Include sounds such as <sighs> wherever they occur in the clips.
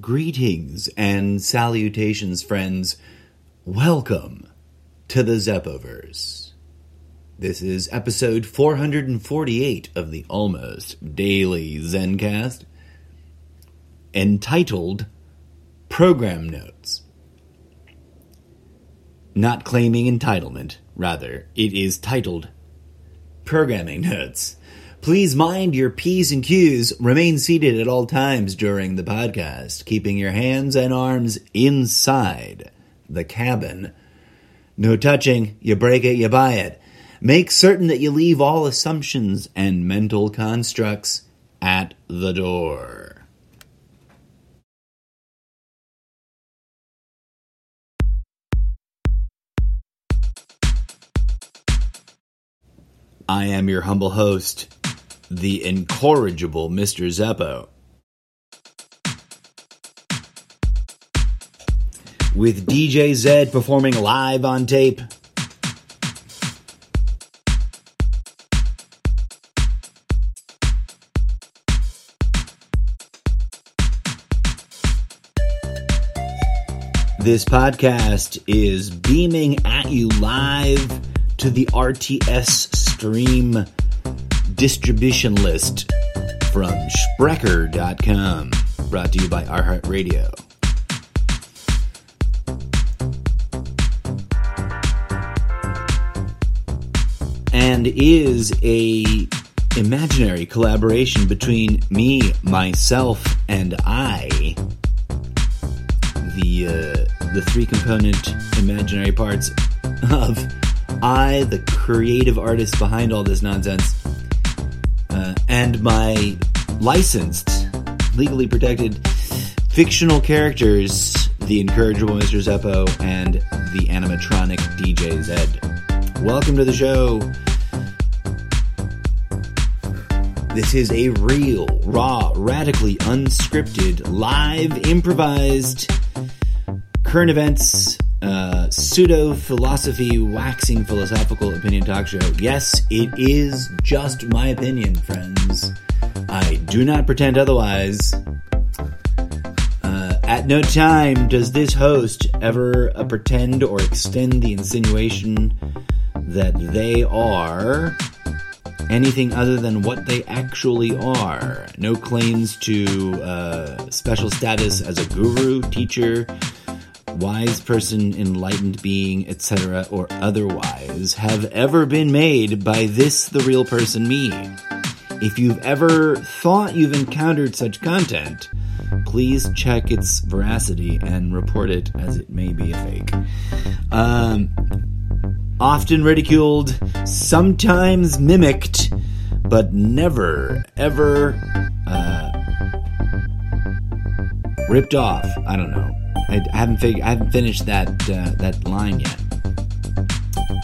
Greetings and salutations, friends. Welcome to the Zeppoverse. This is episode 448 of the Almost Daily Zencast, entitled Program Notes. Not claiming entitlement, rather, it is titled Programming Notes. Please mind your P's and Q's. Remain seated at all times during the podcast, keeping your hands and arms inside the cabin. No touching, you break it, you buy it. Make certain that you leave all assumptions and mental constructs at the door. I am your humble host, the incorrigible Mr. Zeppo. With DJ Zed performing live on tape. This podcast is beaming at you live to the RSS stream distribution list from Spreaker.com, brought to you by iHeartRadio. And is a imaginary collaboration between me, myself, and I. The uh, the three component imaginary parts of I, the creative artist behind all this nonsense, uh, and my licensed, legally protected fictional characters, the incorrigible Mr. Zeppo and the animatronic DJ Zed. Welcome to the show. This is a real, raw, radically unscripted, live, improvised, current events, uh, pseudo philosophy, waxing philosophical opinion talk show. Yes, it is just my opinion, friends. I do not pretend otherwise. Uh, at no time does this host ever uh, pretend or extend the insinuation that they are anything other than what they actually are. No claims to uh, special status as a guru, teacher, wise person, enlightened being, etc., or otherwise, have ever been made by this, the real person, me. If you've ever thought you've encountered such content, please check its veracity and report it as it may be a fake. Um, often ridiculed, sometimes mimicked, but never, ever uh, ripped off. I don't know. I, I haven't fig- I haven't finished that uh, that line yet.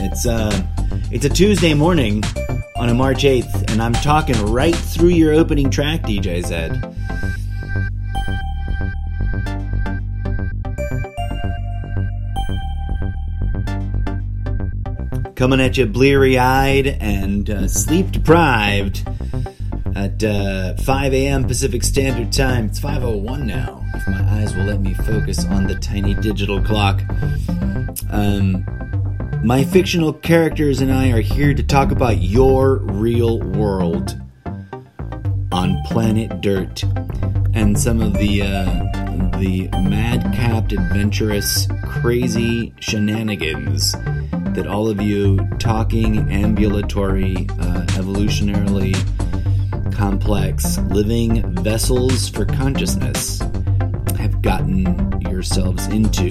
It's uh, it's a Tuesday morning on a March eighth, and I'm talking right through your opening track, DJ Zed. Coming at you bleary eyed and uh, sleep deprived at uh, 5 a.m. Pacific Standard Time. It's 5:01 now. If my eyes will let me focus on the tiny digital clock. Um, my fictional characters and I are here to talk about your real world on planet Dirt and some of the uh, the madcapped, adventurous, crazy shenanigans that all of you talking, ambulatory, uh, evolutionarily complex, living vessels for consciousness have gotten yourselves into.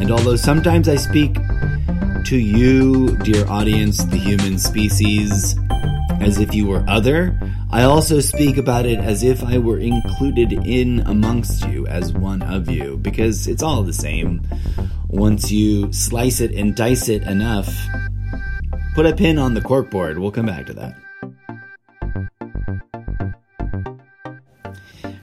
And although sometimes I speak to you, dear audience, the human species, as if you were other, I also speak about it as if I were included in amongst you as one of you, because it's all the same. Once you slice it and dice it enough, put a pin on the corkboard. We'll come back to that.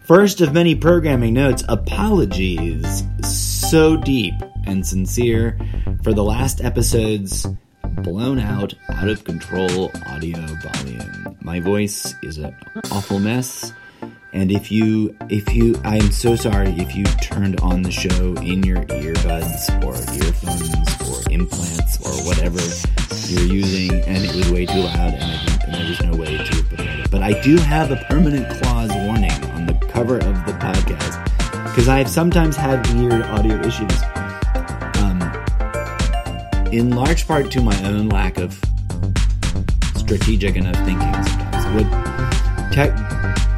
First of many programming notes, apologies so deep and sincere for the last episode's blown out, out of control audio volume. My voice is an awful mess, And if you, if you, I'm so sorry if you turned on the show in your earbuds or earphones or implants or whatever you're using, and it was way too loud, and, I and there was no way to put it. But I do have a permanent clause cover of the podcast because I've sometimes had weird audio issues. Um, in large part to my own lack of strategic enough thinking sometimes. What te-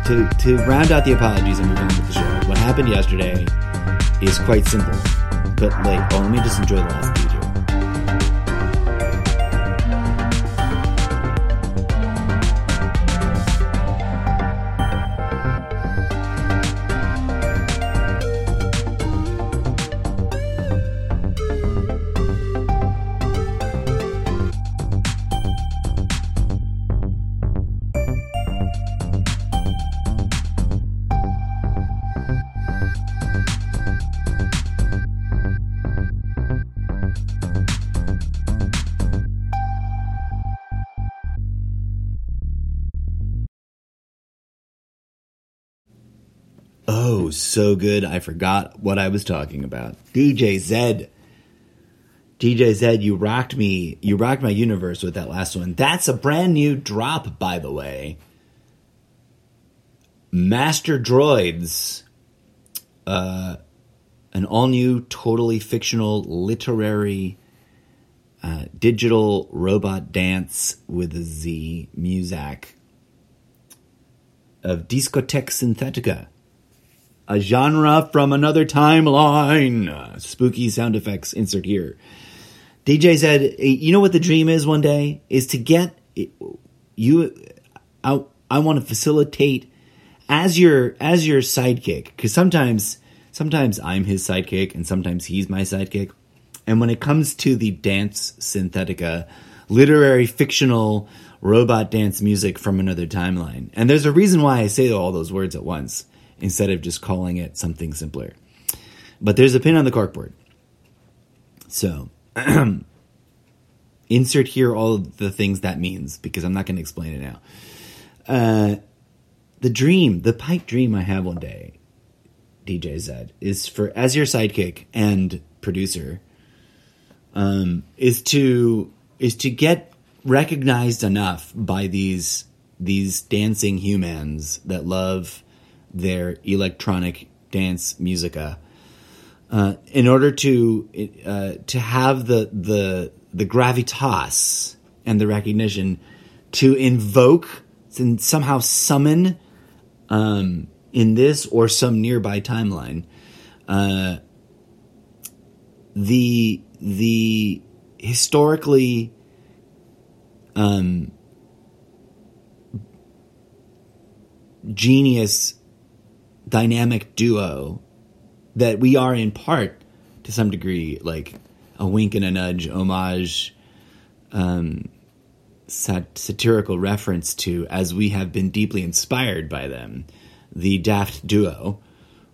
to to round out the apologies and move on with the show. What happened yesterday is quite simple, but like, oh, let me just enjoy the last. Oh, so good. I forgot what I was talking about. DJ Zed. DJ Zed, you rocked me. You rocked my universe with that last one. That's a brand new drop, by the way. Master Droids. Uh, an all new, totally fictional, literary, uh, digital robot dance with a Z Muzak of Discotheque Synthetica a genre from another timeline. Uh, spooky sound effects insert here. DJ Zed, "You know what the dream is one day is to get you. I I want to facilitate as your as your sidekick because sometimes sometimes I'm his sidekick and sometimes he's my sidekick. And when it comes to the dance synthetica, literary fictional robot dance music from another timeline, and there's a reason why I say all those words at once." instead of just calling it something simpler. But there's a pin on the corkboard. So, <clears throat> insert here all the things that means because I'm not going to explain it now. Uh, the dream, the pipe dream I have one day, DJ Zed, is for as your sidekick and producer, um, is to is to get recognized enough by these these dancing humans that love their electronic dance musica uh, in order to uh, to have the the the gravitas and the recognition to invoke and somehow summon um, in this or some nearby timeline uh, the the historically um, genius dynamic duo that we are in part to some degree like a wink and a nudge homage um, sat- satirical reference to as we have been deeply inspired by them the daft duo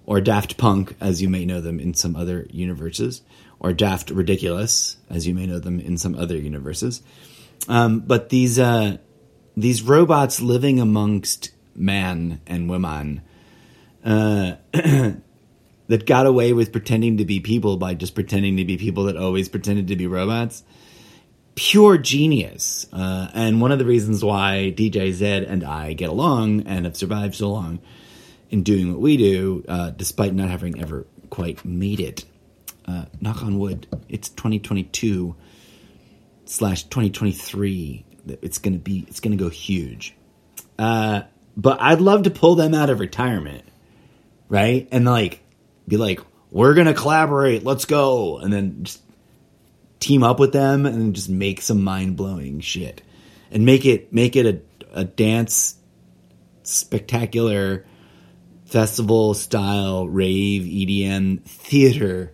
or daft punk as you may know them in some other universes or daft ridiculous as you may know them in some other universes um, but these uh, these robots living amongst man and woman uh, <clears throat> that got away with pretending to be people by just pretending to be people that always pretended to be robots. Pure genius. Uh, and one of the reasons why DJ Zed and I get along and have survived so long in doing what we do, uh, despite not having ever quite made it. Uh, knock on wood, it's 2022 slash 2023. It's gonna be, it's gonna go huge. Uh, but I'd love to pull them out of retirement right? And like be like, we're gonna collaborate, let's go, and then just team up with them and just make some mind blowing shit, and make it make it a a dance spectacular festival style rave EDM theater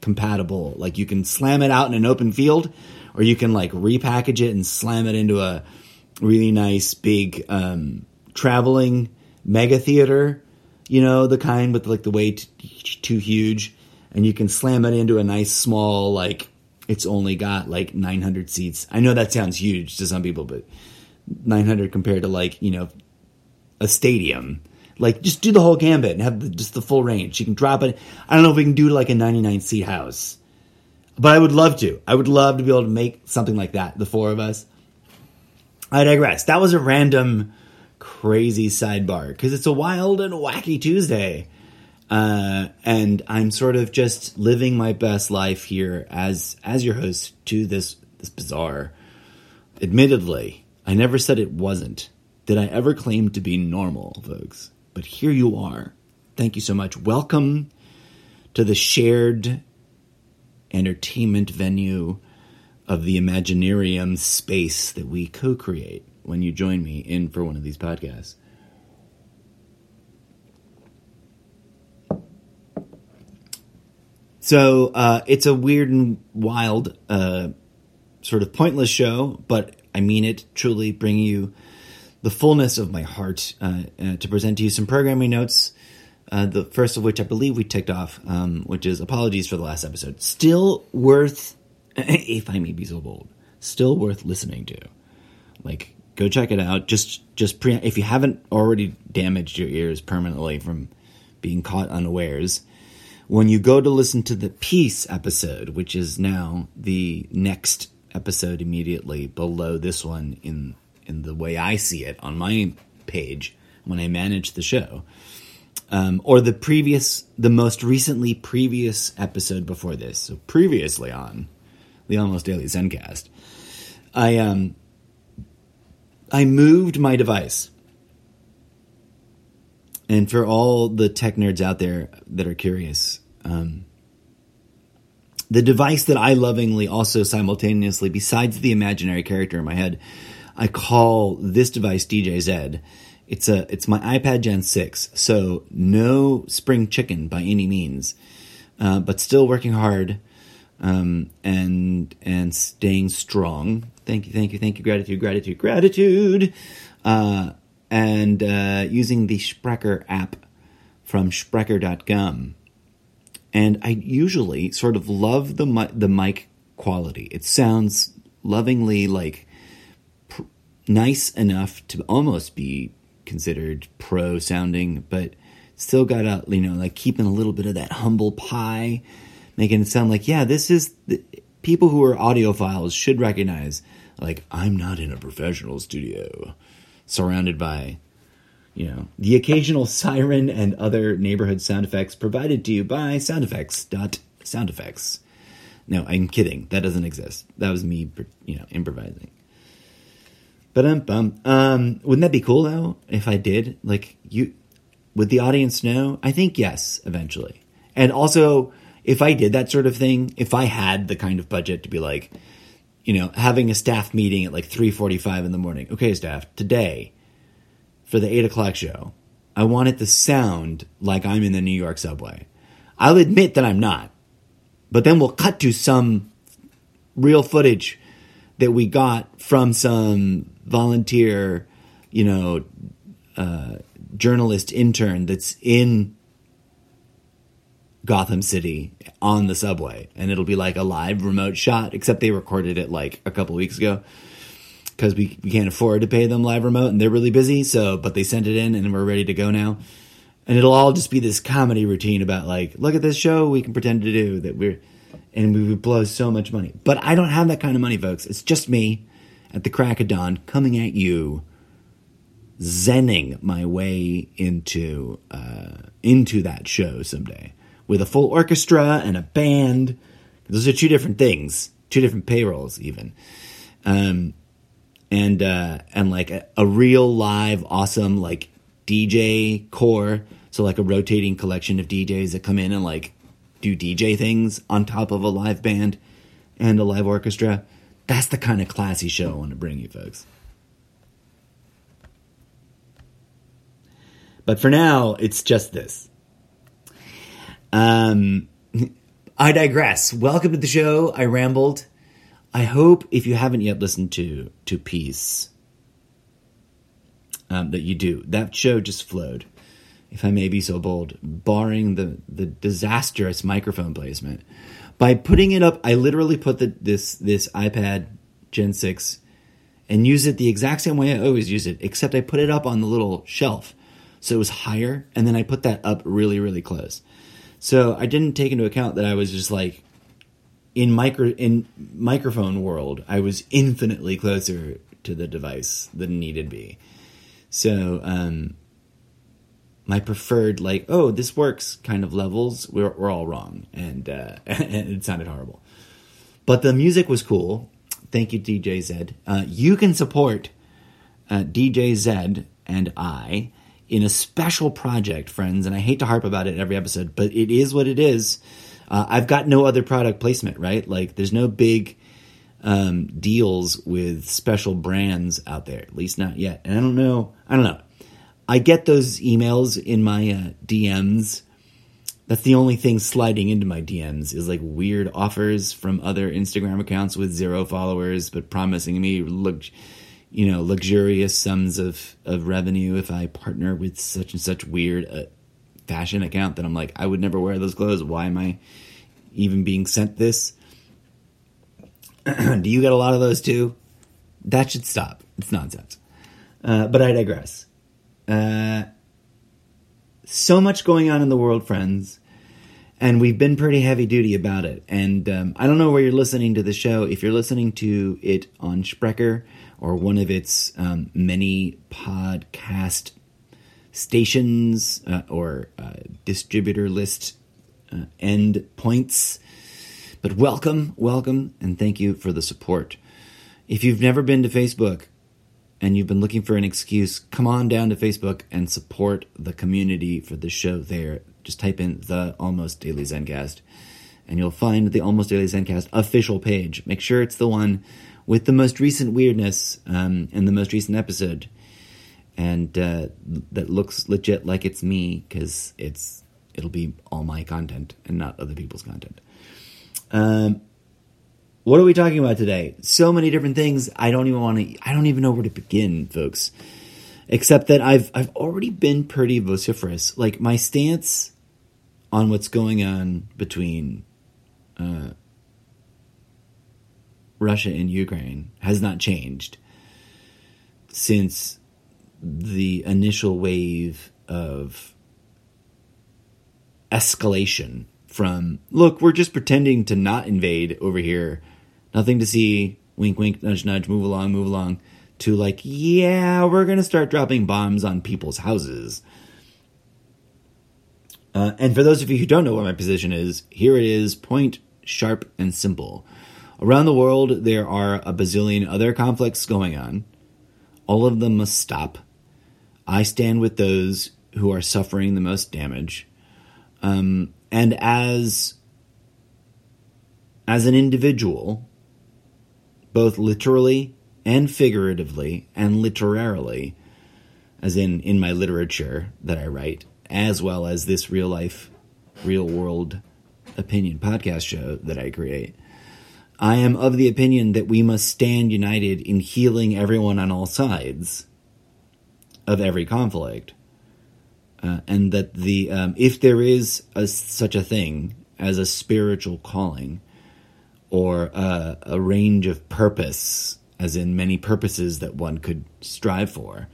compatible. Like you can slam it out in an open field, or you can like repackage it and slam it into a really nice big um, traveling mega theater you know, the kind with like the weight too huge, and you can slam it into a nice small like it's only got like 900 seats. I know that sounds huge to some people, but 900 compared to like you know a stadium, Like, just do the whole gambit and have the, just the full range. You can drop it. I don't know if we can do like a 99 seat house, but I would love to. I would love to be able to make something like that, the four of us. I digress. That was a random, crazy sidebar because it's a wild and wacky Tuesday. Uh, and I'm sort of just living my best life here as as your host to this this bizarre. Admittedly, I never said it wasn't. Did I ever claim to be normal, folks? But here you are. Thank you so much. Welcome to the shared entertainment venue of the Imaginarium space that we co create when you join me in for one of these podcasts. So uh, it's a weird and wild, uh, sort of pointless show, but I mean it truly, bringing you the fullness of my heart uh, uh, to present to you some programming notes. Uh, the first of which I believe we ticked off, um, which is apologies for the last episode. Still worth, <laughs> if I may be so bold, still worth listening to. Like, go check it out. Just, just pre- if you haven't already damaged your ears permanently from being caught unawares, when you go to listen to the peace episode, which is now the next episode immediately below this one in in the way I see it on my page when I manage the show, um, or the previous, the most recently previous episode before this, so previously on the Almost Daily Zencast, I um I moved my device. And for all the tech nerds out there that are curious, um, the device that I lovingly also simultaneously, besides the imaginary character in my head, I call this device DJZ. It's a it's my iPad Gen six, so no spring chicken by any means, uh, but still working hard um, and and staying strong. Thank you, thank you, thank you. Gratitude, gratitude, gratitude. Uh, and uh, using the Spreaker app from Spreaker.com. And I usually sort of love the the mic quality. It sounds lovingly like nice enough to almost be considered pro sounding, but still got a you know like keeping a little bit of that humble pie, making it sound like yeah, this is the, people who are audiophiles should recognize like I'm not in a professional studio, surrounded by you know the occasional siren and other neighborhood sound effects provided to you by sound effects dot sound effects. No, I'm kidding. That doesn't exist. That was me, you know, improvising. But um, um, wouldn't that be cool though? If I did, like, you would the audience know? I think yes, eventually. And also, if I did that sort of thing, if I had the kind of budget to be like, you know, having a staff meeting at like three forty-five in the morning. Okay, staff, today for the eight o'clock show, I want it to sound like I'm in the New York subway. I'll admit that I'm not, but then we'll cut to some real footage that we got from some volunteer, you know, uh, journalist intern that's in Gotham City on the subway, and it'll be like a live remote shot, except they recorded it like a couple weeks ago because we, we can't afford to pay them live remote and they're really busy. So, but they sent it in and we're ready to go now. And it'll all just be this comedy routine about like, look at this show we can pretend to do that we're, and we would blow so much money. But I don't have that kind of money, folks. It's just me at the crack of dawn coming at you, zenning my way into uh, into that show someday with a full orchestra and a band. Those are two different things, two different payrolls, even. Um, and uh, and like a, a real live, awesome like DJ core. So like a rotating collection of DJs that come in and like do DJ things on top of a live band and a live orchestra. That's the kind of classy show I want to bring you folks. But for now, it's just this. Um, <laughs> I digress. Welcome to the show. I rambled. I hope if you haven't yet listened to to Peace, um, that you do. That show just flowed if I may be so bold, barring the, the disastrous microphone placement. By putting it up, I literally put the, this this iPad Gen 6 and use it the exact same way I always use it, except I put it up on the little shelf so it was higher, and then I put that up really, really close. So I didn't take into account that I was just like in micro in microphone world, I was infinitely closer to the device than needed be. So um, my preferred like oh this works kind of levels we're, we're all wrong and uh, <laughs> and it sounded horrible. But the music was cool. Thank you dj zed. Uh, you can support uh, dj zed and i in a special project friends and i hate to harp about it every episode but it is what it is. Uh, i've got no other product placement right? Like there's no big um, deals with special brands out there at least not yet. And i don't know i don't know. I get those emails in my uh, DMs. That's the only thing sliding into my DMs is like weird offers from other Instagram accounts with zero followers, but promising me look, you know, luxurious sums of of revenue if I partner with such and such weird uh, fashion account. That I'm like, I would never wear those clothes. Why am I even being sent this? <clears throat> Do you get a lot of those too? That should stop. It's nonsense. Uh, but I digress. Uh, so much going on in the world, friends, and we've been pretty heavy duty about it. And um, I don't know where you're listening to the show. If you're listening to it on Spreaker or one of its um, many podcast stations uh, or uh, distributor list uh, end points. But welcome, welcome, and thank you for the support. If you've never been to Facebook, and you've been looking for an excuse, come on down to Facebook and support the community for the show there. Just type in the Almost Daily Zencast and you'll find the Almost Daily Zencast official page. Make sure it's the one with the most recent weirdness um, and the most recent episode. And uh, that looks legit like it's me because it's it'll be all my content and not other people's content. Um, what are we talking about today? So many different things. I don't even want to. I don't even know where to begin, folks. Except that I've I've already been pretty vociferous. Like my stance on what's going on between uh, Russia and Ukraine has not changed since the initial wave of escalation from look we're just pretending to not invade over here nothing to see, wink, wink, nudge, nudge, move along, move along, to like, yeah, we're going to start dropping bombs on people's houses. Uh, and for those of you who don't know what my position is, here it is point, sharp, and simple. Around the world, there are a bazillion other conflicts going on. All of them must stop. I stand with those who are suffering the most damage. Um, and as as an individual, both literally and figuratively and literarily, as in in my literature that I write, as well as this real life, real world opinion podcast show that I create. I am of the opinion that we must stand united in healing everyone on all sides of every conflict. Uh, and that the um, if there is a, such a thing as a spiritual calling, or a range of purpose, as in many purposes that one could strive for.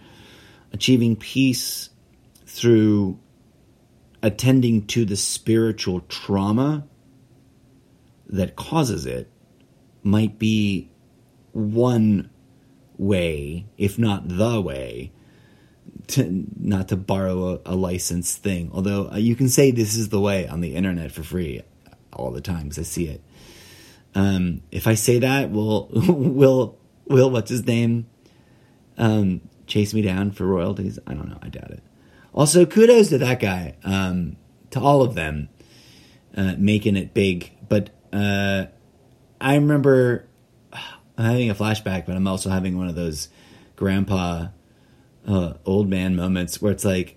Achieving peace through attending to the spiritual trauma that causes it might be one way, if not the way, to not to borrow a, a licensed thing. Although uh, you can say this is the way on the internet for free all the time because I see it. Um, if I say that, will <laughs> will will what's his name um, chase me down for royalties? I don't know. I doubt it. Also, kudos to that guy. Um, to all of them uh, making it big. But uh, I remember <sighs> I'm having a flashback, but I'm also having one of those grandpa uh, old man moments where it's like,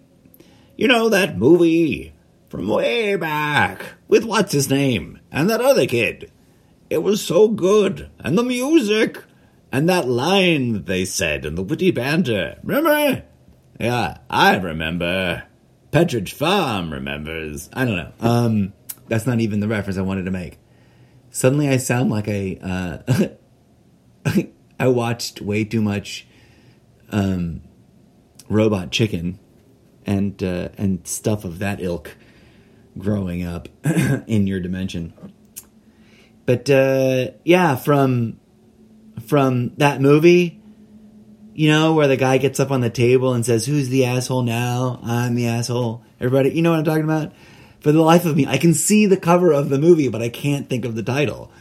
you know that movie from way back with what's his name and that other kid it was so good. And the music. And that line that they said and the witty banter. Remember? Yeah, I remember. Pepperidge Farm remembers. I don't know. Um, that's not even the reference I wanted to make. Suddenly I sound like a, uh, <laughs> I watched way too much, um, Robot Chicken and uh, and stuff of that ilk growing up <clears throat> in your dimension. But uh, yeah, from from that movie, you know, where the guy gets up on the table and says, "Who's the asshole now? I'm the asshole." Everybody, you know what I'm talking about? For the life of me, I can see the cover of the movie, but I can't think of the title.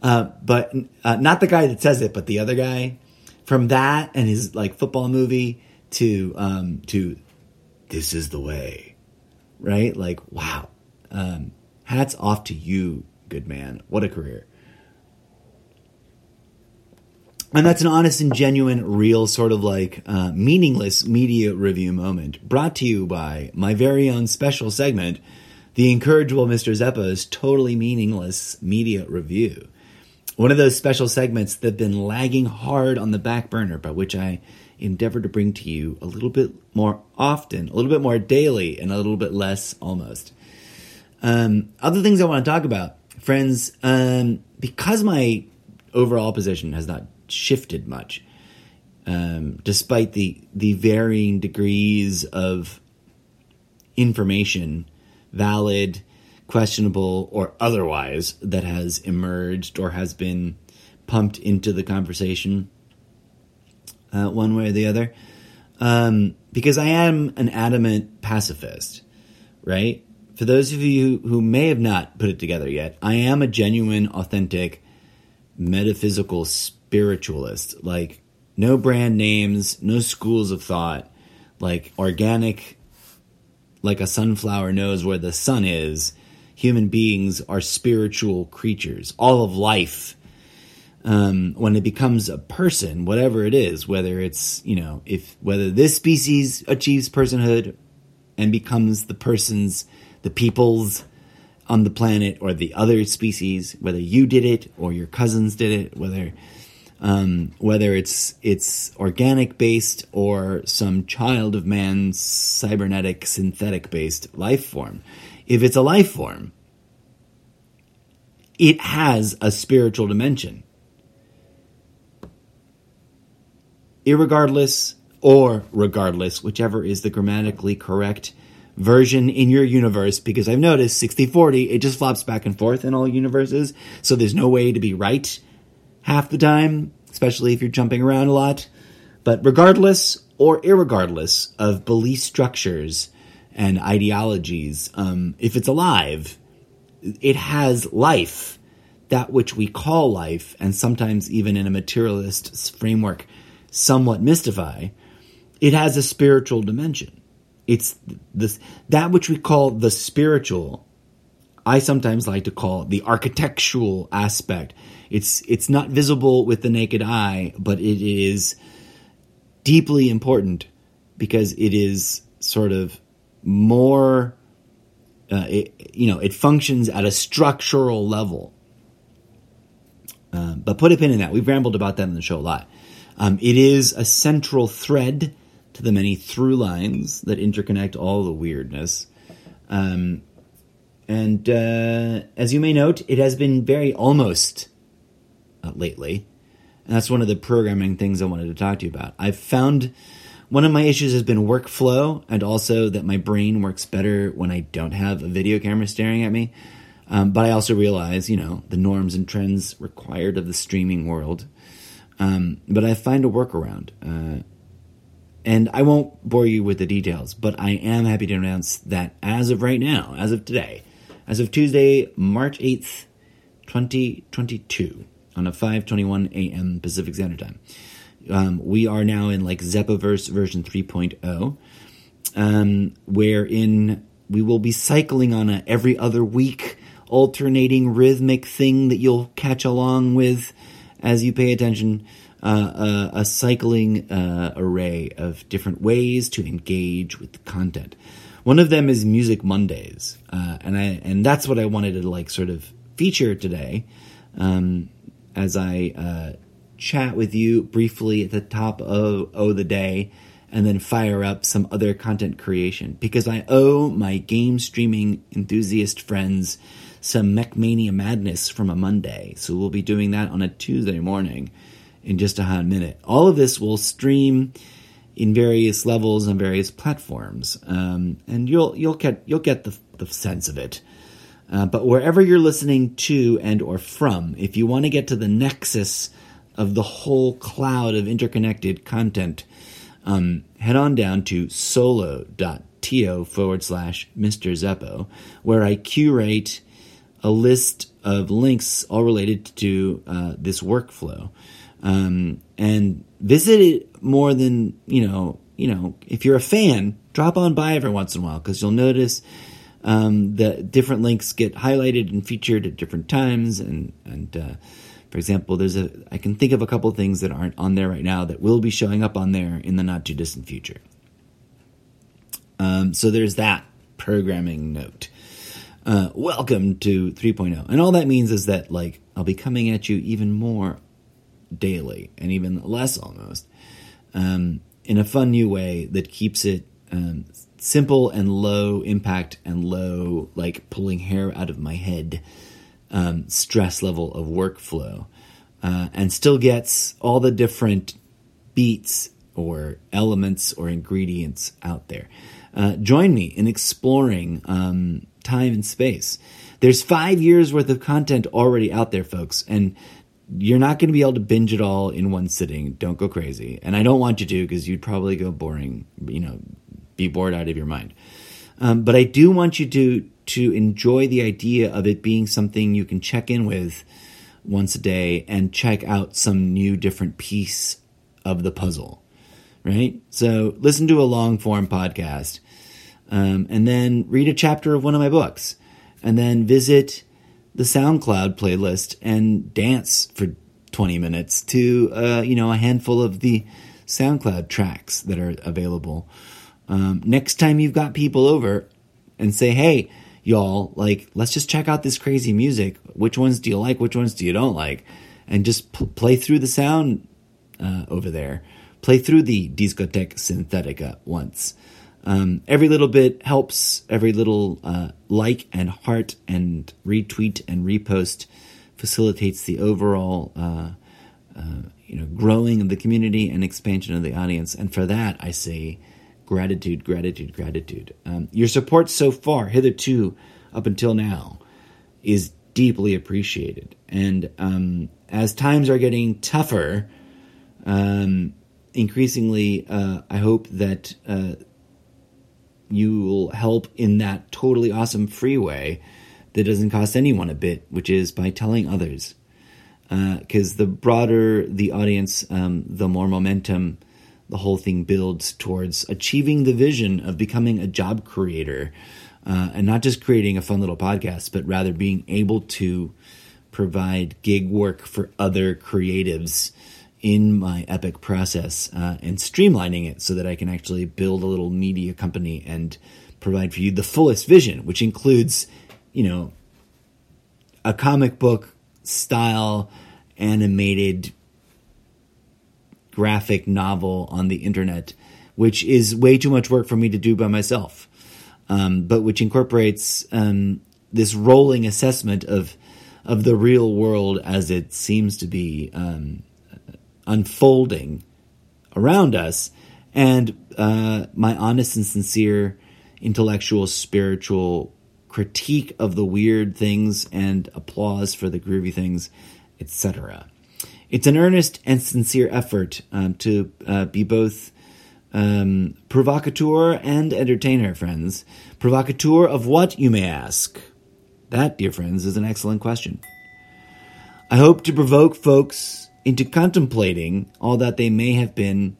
Uh, but uh, not the guy that says it, but the other guy. From that and his like football movie to um, to this is the way, right? Like wow, um, hats off to you, good man. What a career. And that's an honest and genuine, real sort of like uh, meaningless media review moment brought to you by my very own special segment, the incorrigible Mr. Zeppo's totally meaningless media review. One of those special segments that have been lagging hard on the back burner, but which I endeavor to bring to you a little bit more often, a little bit more daily, and a little bit less almost. Um, other things I want to talk about, friends, um, because my overall position has not shifted much, um, despite the the varying degrees of information, valid, questionable, or otherwise, that has emerged or has been pumped into the conversation, uh, one way or the other. Um, because I am an adamant pacifist, right? For those of you who may have not put it together yet, I am a genuine, authentic, metaphysical spiritualist. Like, no brand names, no schools of thought, like organic, like a sunflower knows where the sun is. Human beings are spiritual creatures. All of life, um, when it becomes a person, whatever it is, whether it's, you know, if, whether this species achieves personhood and becomes the person's, the people's, on the planet or the other species, whether you did it or your cousins did it, whether um, whether it's it's organic based or some child of man's cybernetic synthetic based life form. If it's a life form, it has a spiritual dimension. Irregardless or regardless, whichever is the grammatically correct version in your universe, because I've noticed 60 40, it just flops back and forth in all universes, so there's no way to be right half the time, especially if you're jumping around a lot. But regardless or irregardless of belief structures and ideologies, um, if it's alive, it has life, that which we call life, and sometimes even in a materialist framework, somewhat mystify. It has a spiritual dimension. It's this that which we call the spiritual. I sometimes like to call the architectural aspect it's it's not visible with the naked eye, but it is deeply important because it is sort of more uh, it, you know, it functions at a structural level. Uh, but put a pin in that. We've rambled about that in the show a lot. Um, it is a central thread to the many through lines that interconnect all the weirdness. Um, and uh, as you may note, it has been very almost uh, lately. And that's one of the programming things I wanted to talk to you about. I've found one of my issues has been workflow and also that my brain works better when I don't have a video camera staring at me. Um, but I also realize, you know, the norms and trends required of the streaming world. Um, but I find a workaround. Uh, and I won't bore you with the details, but I am happy to announce that as of right now, as of today, as of Tuesday, March 8th, 2022, on a 5:21 a.m. Pacific Standard Time. Um, we are now in like Zeppoverse version 3.0, um, wherein we will be cycling on a every other week alternating rhythmic thing that you'll catch along with as you pay attention. Uh, a, a, cycling uh, array of different ways to engage with the content. One of them is Music Mondays, uh, and I and that's what I wanted to like sort of feature today. Um, as I uh, chat with you briefly at the top of oh the day and then fire up some other content creation because I owe my game streaming enthusiast friends some Mechmania madness from a Monday. So we'll be doing that on a Tuesday morning in just a hot minute. All of this will stream in various levels and various platforms, um, and you'll you'll get you'll get the the sense of it. Uh, but wherever you're listening to and or from, if you want to get to the nexus of the whole cloud of interconnected content, um, head on down to solo.to forward slash Mr. Zeppo, where I curate a list of links all related to uh, this workflow. Um, and visit it more than, you know, you know, if you're a fan, drop on by every once in a while because you'll notice um, the different links get highlighted and featured at different times. And, and uh, for example, there's a I can think of a couple things that aren't on there right now that will be showing up on there in the not too distant future. Um, so there's that programming note. Uh, welcome to 3.0, and all that means is that like I'll be coming at you even more daily, and even less almost, um, in a fun new way that keeps it um, simple and low impact and low like pulling hair out of my head um, stress level of workflow uh, and still gets all the different beats or elements or ingredients out there. Uh, join me in exploring um, time and space. There's five years worth of content already out there folks and you're not going to be able to binge it all in one sitting. Don't go crazy. And I don't want you to because you'd probably go boring, you know, be bored out of your mind. Um, but I do want you to to enjoy the idea of it being something you can check in with once a day and check out some new different piece of the puzzle. Right? So listen to a long form podcast um, and then read a chapter of one of my books and then visit the SoundCloud playlist and dance for 20 minutes to uh, you know a handful of the SoundCloud tracks that are available. Um, next time you've got people over and say, hey, y'all, like, let's just check out this crazy music. Which ones do you like? Which ones do you don't like? And just p- play through the sound uh, over there. Play through the Discotheque Synthetica once. Um, every little bit helps. Every little uh, like and heart and retweet and repost facilitates the overall, uh, uh, you know, growing of the community and expansion of the audience. And for that, I say gratitude, gratitude, gratitude. Um, your support so far, hitherto, up until now, is deeply appreciated. And um, as times are getting tougher, um, increasingly, uh, I hope that uh, you will help in that totally awesome free way that doesn't cost anyone a bit, which is by telling others. Because uh, the broader the audience, um, the more momentum the whole thing builds towards achieving the vision of becoming a job creator uh, and not just creating a fun little podcast, but rather being able to provide gig work for other creatives in my epic process uh, and streamlining it so that I can actually build a little media company and provide for you the fullest vision, which includes, you know, a comic book style animated graphic novel on the internet, which is way too much work for me to do by myself, um, but which incorporates um, this rolling assessment of of the real world as it seems to be um, unfolding around us, and uh, my honest and sincere intellectual, spiritual critique of the weird things and applause for the groovy things, etc. It's an earnest and sincere effort um, to uh, be both um, provocateur and entertainer, friends. Provocateur of what, you may ask? That, dear friends, is an excellent question. I hope to provoke folks into contemplating all that they may have been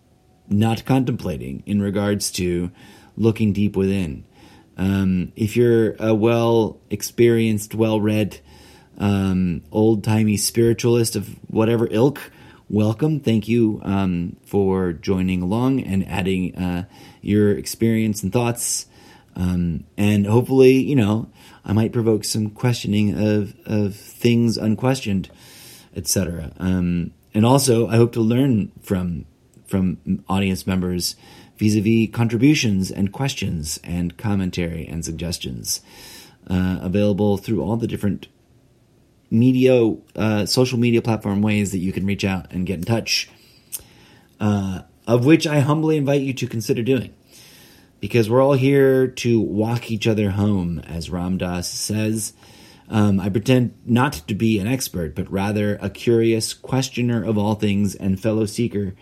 not contemplating in regards to looking deep within. Um, if you're a well experienced, well read um, old timey spiritualist of whatever ilk, welcome. Thank you um, for joining along and adding uh, your experience and thoughts. Um, and hopefully, you know, I might provoke some questioning of, of things unquestioned, etc. Um, and also, I hope to learn from from audience members vis-a-vis contributions and questions and commentary and suggestions uh, available through all the different media, uh, social media platform ways that you can reach out and get in touch. Uh, of which I humbly invite you to consider doing. Because we're all here to walk each other home, as Ram Dass says. Um, I pretend not to be an expert, but rather a curious questioner of all things and fellow seeker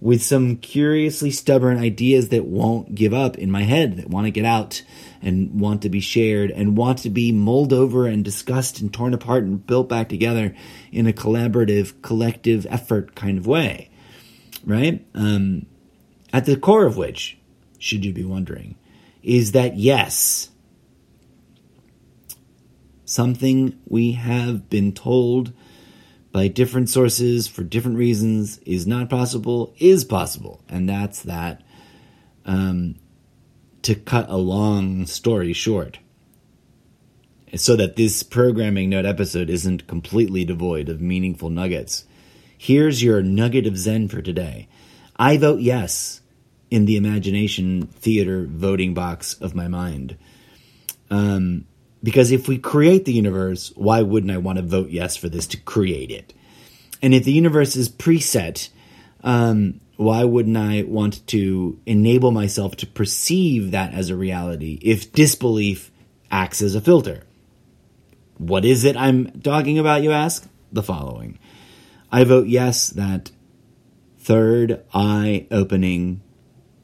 with some curiously stubborn ideas that won't give up in my head, that want to get out and want to be shared and want to be mulled over and discussed and torn apart and built back together in a collaborative, collective effort kind of way. Right? Um, at the core of which, should you be wondering, is that yes, something we have been told by different sources for different reasons is not possible is possible. And that's that um, to cut a long story short. So that this programming note episode isn't completely devoid of meaningful nuggets. Here's your nugget of Zen for today. I vote yes in the imagination theater voting box of my mind. Um, because if we create the universe, why wouldn't I want to vote yes for this to create it? And if the universe is preset, um, why wouldn't I want to enable myself to perceive that as a reality if disbelief acts as a filter? What is it I'm talking about, you ask? The following. I vote yes that third eye opening,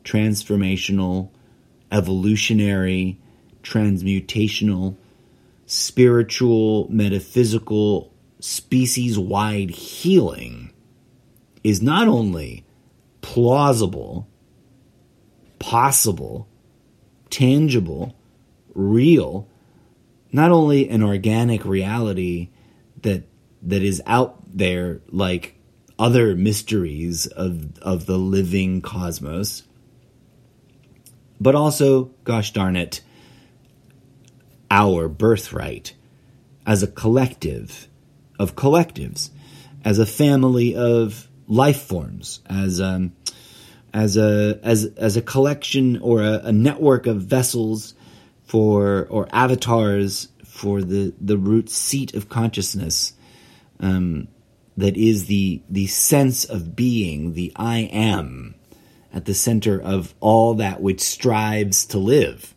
transformational, evolutionary, transmutational, spiritual, metaphysical, species wide healing is not only plausible, possible, tangible, real, not only an organic reality that that is out there like other mysteries of of the living cosmos, but also, gosh darn it, our birthright as a collective of collectives, as a family of life forms, as um, as a as as a collection or a, a network of vessels for or avatars for the the root seat of consciousness um, that is the the sense of being, the I am, at the center of all that which strives to live,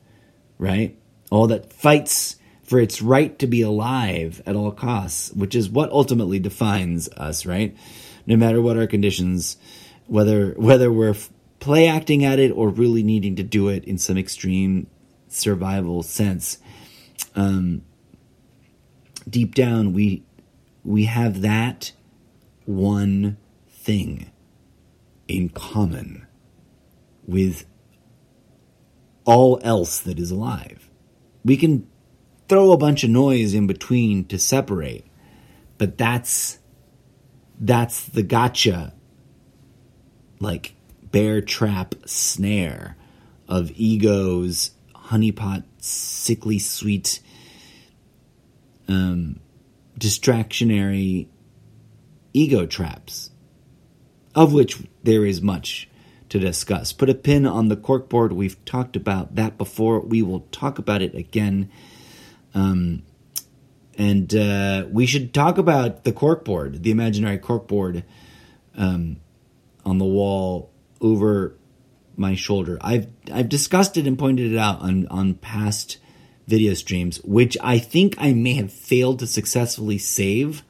right? All that fights for its right to be alive at all costs, which is what ultimately defines us, right? No matter what our conditions, whether whether we're play acting at it or really needing to do it in some extreme survival sense, um, deep down we we have that one thing in common with all else that is alive we can throw a bunch of noise in between to separate, but that's that's the gotcha like bear trap snare of ego's honeypot sickly sweet um distractionary ego traps of which there is much to discuss. Put a pin on the corkboard. We've talked about that before. We will talk about it again. Um, and uh, we should talk about the corkboard, the imaginary corkboard um, on the wall over my shoulder. I've I've discussed it and pointed it out on on past video streams, which I think I may have failed to successfully save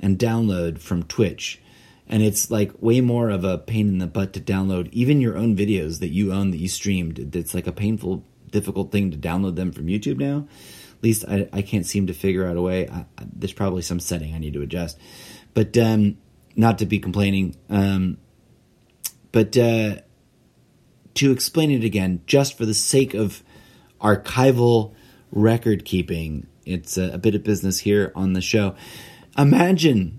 and download from Twitch and it's like way more of a pain in the butt to download even your own videos that you own that you streamed it's like a painful difficult thing to download them from youtube now. At least i, I can't seem to figure out a way. I, I, there's probably some setting i need to adjust. But um, not to be complaining um, but uh, to explain it again just for the sake of archival record keeping it's a, a bit of business here on the show. Imagine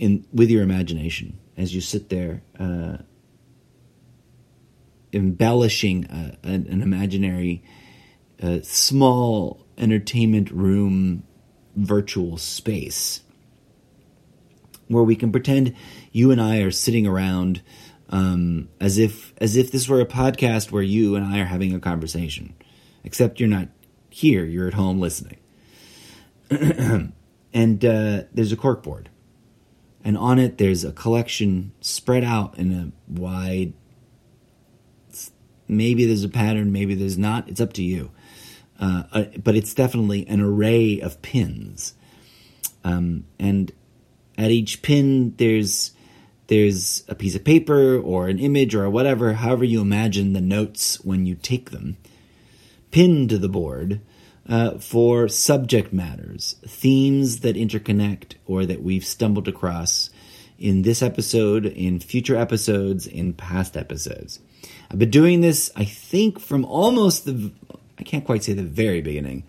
in with your imagination as you sit there uh, embellishing a, an, an, imaginary uh, small entertainment room virtual space where we can pretend you and I are sitting around um, as if as if this were a podcast where you and I are having a conversation, except you're not here; you're at home listening. <clears throat> and uh, there's a corkboard and on it there's a collection spread out in a wide Maybe there's a pattern, maybe there's not. It's up to you. Uh, uh, but it's definitely an array of pins. Um, and at each pin, there's there's a piece of paper or an image or whatever, however you imagine the notes when you take them, pinned to the board uh, for subject matters, themes that interconnect or that we've stumbled across in this episode, in future episodes, in past episodes. I've been doing this, I think, from almost the, I can't quite say the very beginning.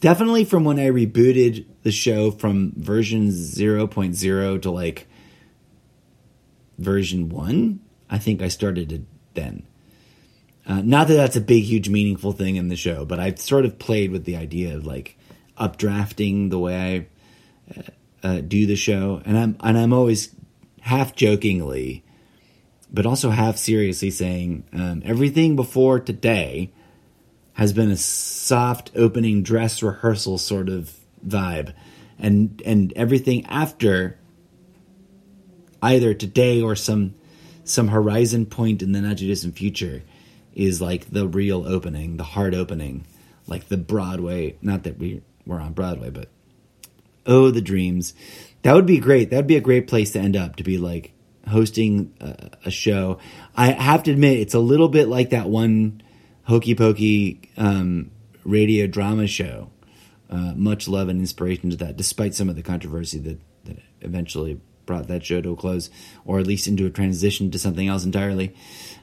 Definitely from when I rebooted the show from version 0.0 to like version 1. I think I started it then. Uh, not that that's a big, huge, meaningful thing in the show, but I've sort of played with the idea of like updrafting the way I uh, uh, do the show, and I'm and I'm always half jokingly, but also half seriously saying um, everything before today has been a soft opening dress rehearsal sort of vibe, and and everything after either today or some some horizon point in the not too distant future is like the real opening, the hard opening, like the Broadway. Not that we were on Broadway, but oh, the dreams. That would be great. That would be a great place to end up to be like hosting a, a show. I have to admit, it's a little bit like that one hokey pokey um, radio drama show. Uh, much love and inspiration to that, despite some of the controversy that, that eventually brought that show to a close, or at least into a transition to something else entirely.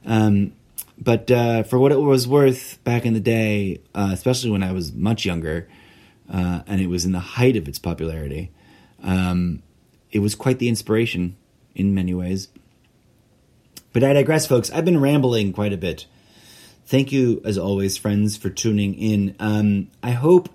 Um, but uh, for what it was worth back in the day, uh, especially when I was much younger, uh, and it was in the height of its popularity, um, it was quite the inspiration in many ways. But I digress, folks. I've been rambling quite a bit. Thank you, as always, friends, for tuning in. Um, I hope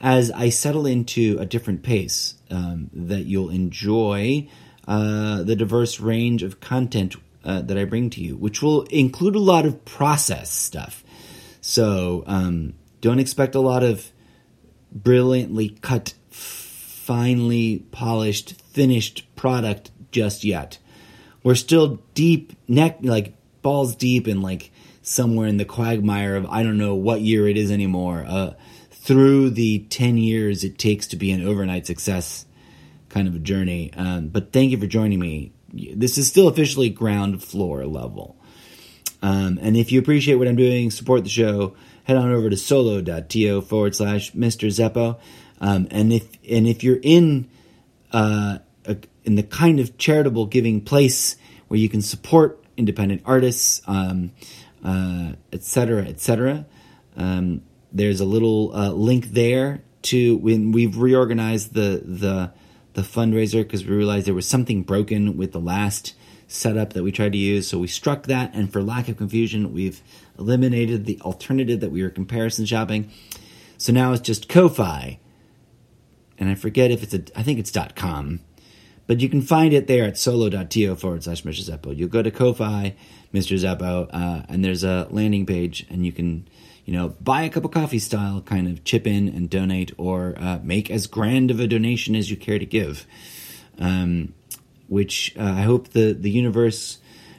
as I settle into a different pace um, that you'll enjoy uh, the diverse range of content uh, that I bring to you, which will include a lot of process stuff. So um, don't expect a lot of brilliantly cut, finely polished, finished product just yet. We're still deep, neck like balls deep in like somewhere in the quagmire of I don't know what year it is anymore. Uh, through the ten years it takes to be an overnight success kind of a journey. Um, but thank you for joining me this is still officially ground floor level. Um, and if you appreciate what I'm doing, support the show, head on over to solo.to forward slash Mr. Zeppo. Um, and if and if you're in uh, a, in the kind of charitable giving place where you can support independent artists, um, uh, et cetera, et cetera, um, there's a little uh, link there to when we've reorganized the the the fundraiser because we realized there was something broken with the last setup that we tried to use. So we struck that, and for lack of confusion, we've eliminated the alternative that we were comparison shopping. So now it's just Ko-Fi, and I forget if it's a. I think it's dot .com, but you can find it there at solo.to forward slash Mr. Zeppo. You'll go to Ko-Fi, Mr. Zeppo, uh, and there's a landing page, and you can you know, buy a cup of coffee style kind of chip in and donate or uh, make as grand of a donation as you care to give. Um, which uh, I hope the, the universe,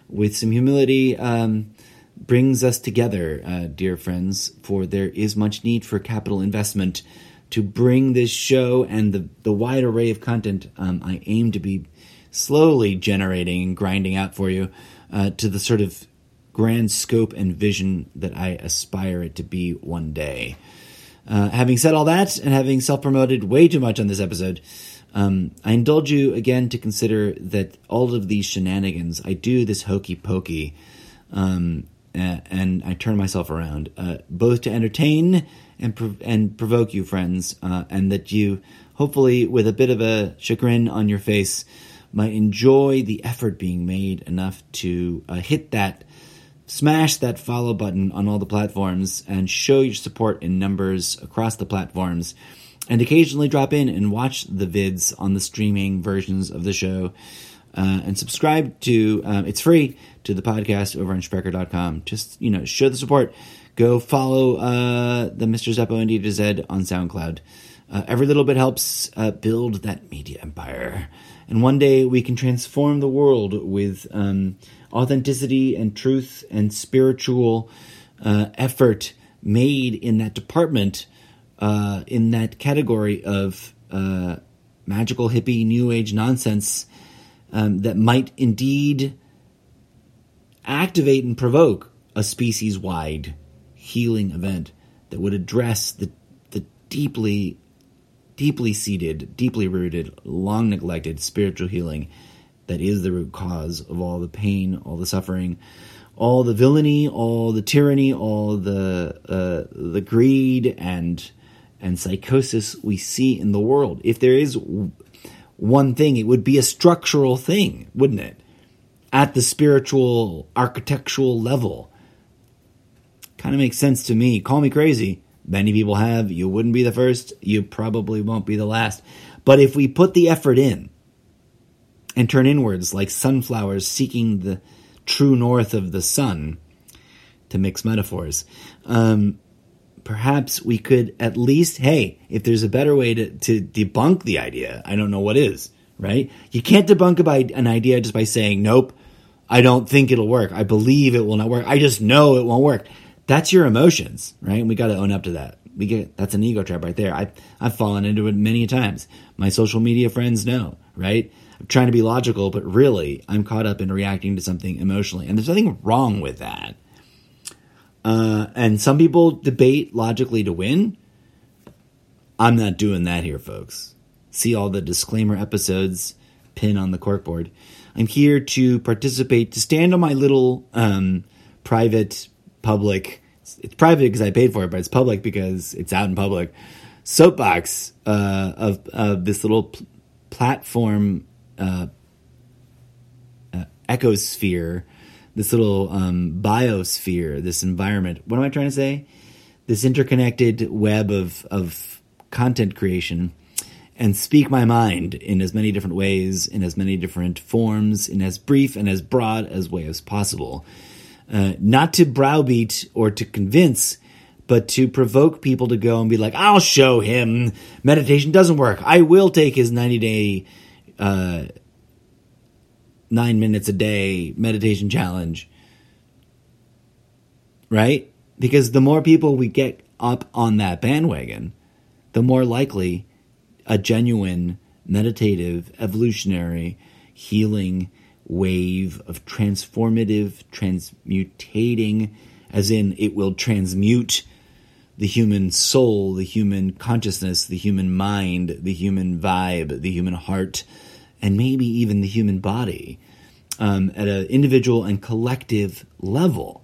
with some humility, um, brings us together, uh, dear friends, for there is much need for capital investment to bring this show and the, the wide array of content um, I aim to be slowly generating and grinding out for you uh, to the sort of grand scope and vision that I aspire it to be one day. Uh, having said all that, and having self promoted way too much on this episode, um, I indulge you again to consider that all of these shenanigans, I do this hokey pokey, um, and I turn myself around, uh, both to entertain and prov- and provoke you, friends, uh, and that you, hopefully, with a bit of a chagrin on your face, might enjoy the effort being made enough to uh, hit that Smash that follow button on all the platforms and show your support in numbers across the platforms. And occasionally drop in and watch the vids on the streaming versions of the show. Uh, and subscribe to, um, it's free, to the podcast over on Spreaker.com. Just, you know, show the support. Go follow uh, the Mr. Zeppo India to Z on SoundCloud. Uh, every little bit helps uh, build that media empire. And one day we can transform the world with um, authenticity and truth and spiritual uh, effort made in that department, uh, in that category of uh, magical hippie new age nonsense um, that might indeed activate and provoke a species wide healing event that would address the, the deeply, deeply seated, deeply rooted, long neglected spiritual healing that is the root cause of all the pain, all the suffering, all the villainy, all the tyranny, all the uh, the greed and and psychosis we see in the world. If there is one thing, it would be a structural thing, wouldn't it? At the spiritual, architectural level. Kind of makes sense to me. Call me crazy. Many people have. You wouldn't be the first. You probably won't be the last. But if we put the effort in and turn inwards like sunflowers seeking the true north of the sun, to mix metaphors, um, perhaps we could at least, hey, if there's a better way to, to debunk the idea, I don't know what is, right? You can't debunk an idea just by saying, nope, I don't think it'll work. I believe it will not work. I just know it won't work. That's your emotions, right? And we got to own up to that. We get that's an ego trap right there. I I've fallen into it many times. My social media friends know, right? I'm trying to be logical, but really, I'm caught up in reacting to something emotionally, and there's nothing wrong with that. Uh, and some people debate logically to win. I'm not doing that here, folks. See all the disclaimer episodes pin on the corkboard. I'm here to participate, to stand on my little um, private, public. It's private because I paid for it, but it's public because it's out in public. Soapbox uh, of of this little pl- platform uh, uh, ecosphere this little um, biosphere, this environment. What am I trying to say? This interconnected web of of content creation, and speak my mind in as many different ways, in as many different forms, in as brief and as broad as way as possible. Uh, not to browbeat or to convince, but to provoke people to go and be like, "I'll show him meditation doesn't work. I will take his ninety day." Uh, nine minutes a day meditation challenge. Right? Because the more people we get up on that bandwagon, the more likely a genuine meditative, evolutionary, healing wave of transformative, transmutating, as in it will transmute the human soul, the human consciousness, the human mind, the human vibe, the human heart, and maybe even the human body um, at an individual and collective level.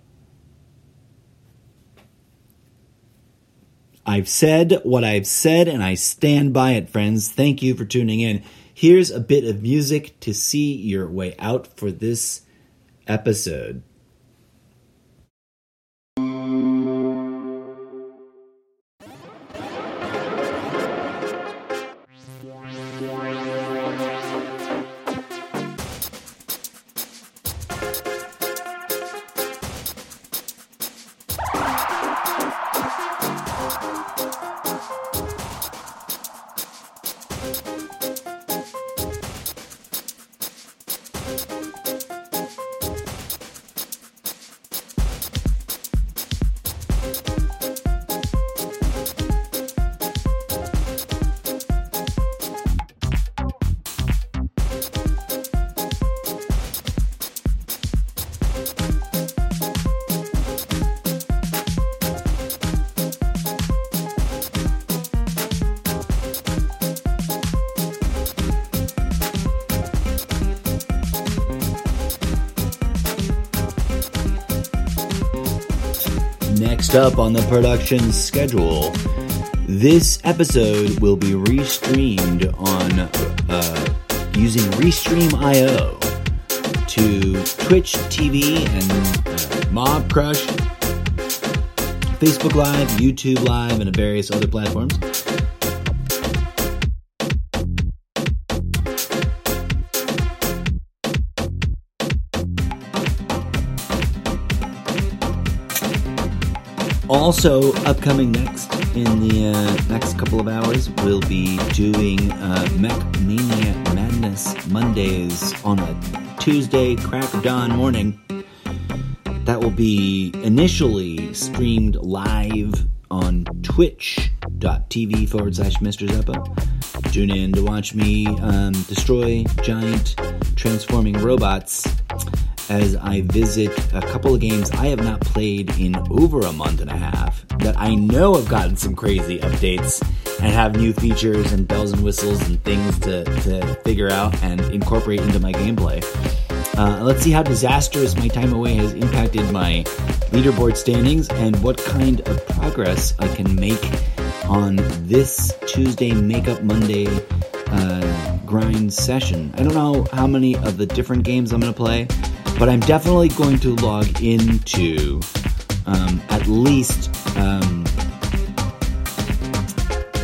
I've said what I've said and I stand by it, friends. Thank you for tuning in. Here's a bit of music to see your way out for this episode. Up on the production schedule, this episode will be restreamed on uh, using Restream.io to Twitch TV and uh, Mob Crush, Facebook Live, YouTube Live, and various other platforms. Also, upcoming next in the uh, next couple of hours, we'll be doing uh, Mech Mania Madness Mondays on a Tuesday, crack of dawn morning. That will be initially streamed live on twitch.tv forward slash Mr. Zeppo. Tune in to watch me um, destroy giant transforming robots as I visit a couple of games I have not played in over a month and a half that I know have gotten some crazy updates and have new features and bells and whistles and things to, to figure out and incorporate into my gameplay. Uh, let's see how disastrous my time away has impacted my leaderboard standings and what kind of progress I can make on this Tuesday Makeup Monday uh, grind session. I don't know how many of the different games I'm going to play, but I'm definitely going to log into um, at least um,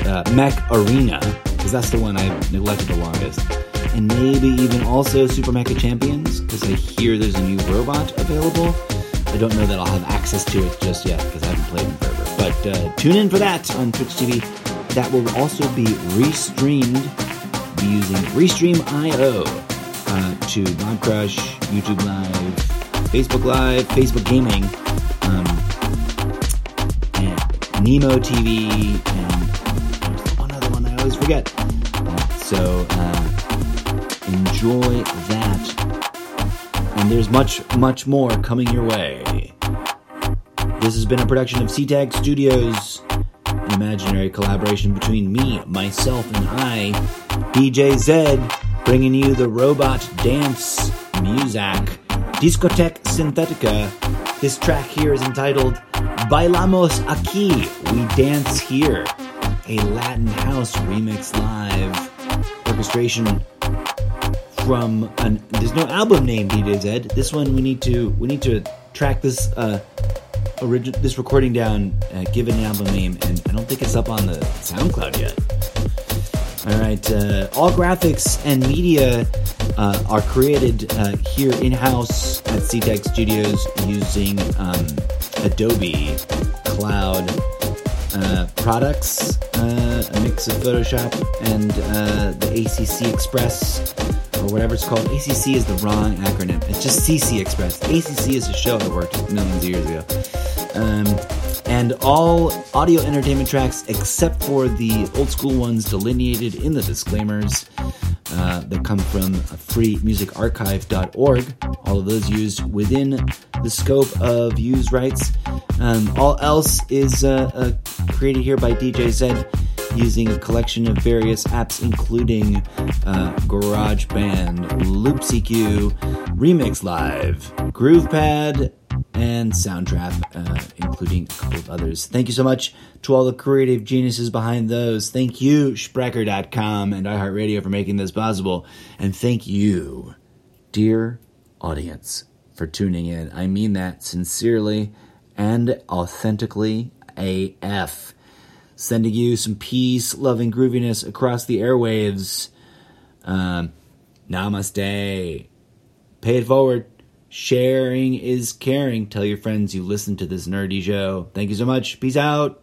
uh, Mech Arena, because that's the one I've neglected the longest and maybe even also Super Mecha Champions, because I hear there's a new robot available. I don't know that I'll have access to it just yet because I haven't played in forever. But uh, tune in for that on Twitch TV. That will also be restreamed using Restream.io uh, to Mob Crush, YouTube Live, Facebook Live, Facebook Gaming, um, and Nimo TV, and one other one I always forget. Uh, so, enjoy that. And there's much, much more coming your way. This has been a production of CTAG Studios, an imaginary collaboration between me, myself, and I, DJ Zed, bringing you the robot dance music, Discoteque Synthetica. This track here is entitled Bailamos Aquí, We Dance Here, a Latin house remix live. Orchestration from an there's no album name DJ. This one we need to we need to track this uh this recording down, uh, give it an album name, and I don't think it's up on the SoundCloud yet. All right, uh, all graphics and media uh, are created uh, here in house at CTech Studios using um, Adobe Cloud uh, products, uh, a mix of Photoshop and uh, the ACC Express or whatever it's called. ACC is the wrong acronym. It's just CC Express. ACC is a show I worked millions of years ago. Um, and all audio entertainment tracks except for the old school ones delineated in the disclaimers uh, that come from freemusicarchive.org. All of those used within the scope of use rights. Um, all else is uh, uh, created here by DJ Zed using a collection of various apps, including uh, GarageBand, Loop CQ, Remix Live, GroovePad, and Soundtrap, uh, including a couple of others. Thank you so much to all the creative geniuses behind those. Thank you, Spreaker.com and iHeartRadio for making this possible. And thank you, dear audience, for tuning in. I mean that sincerely and authentically AF. Sending you some peace, loving grooviness across the airwaves. Um, namaste. Pay it forward. Sharing is caring. Tell your friends you listen to this nerdy show. Thank you so much. Peace out.